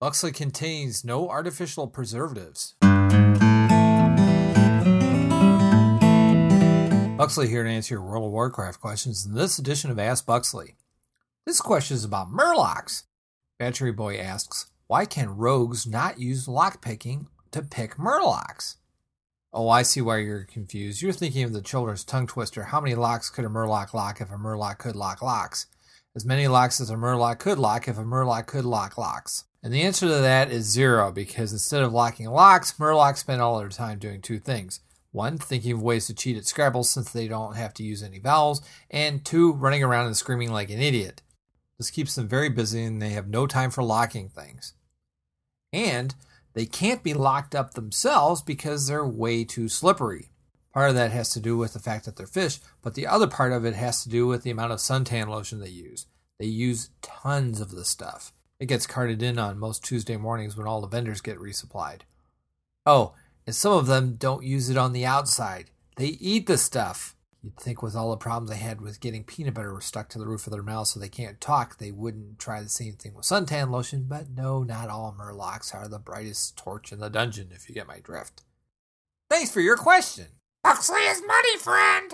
Buxley contains no artificial preservatives. Buxley here to answer your World of Warcraft questions in this edition of Ask Buxley. This question is about Murlocs. Battery Boy asks, why can rogues not use lockpicking to pick Murlocs? Oh, I see why you're confused. You're thinking of the children's tongue twister. How many locks could a Murloc lock if a Murloc could lock locks? As many locks as a Murloc could lock if a Murloc could lock locks. And the answer to that is zero, because instead of locking locks, Murlocs spend all their time doing two things. One, thinking of ways to cheat at Scrabble since they don't have to use any vowels, and two, running around and screaming like an idiot. This keeps them very busy and they have no time for locking things. And they can't be locked up themselves because they're way too slippery. Part of that has to do with the fact that they're fish, but the other part of it has to do with the amount of suntan lotion they use. They use tons of the stuff. It gets carted in on most Tuesday mornings when all the vendors get resupplied. Oh, and some of them don't use it on the outside. They eat the stuff. You'd think with all the problems they had with getting peanut butter stuck to the roof of their mouth so they can't talk, they wouldn't try the same thing with suntan lotion, but no, not all Murlocs are the brightest torch in the dungeon, if you get my drift. Thanks for your question. Buxley is money, friend.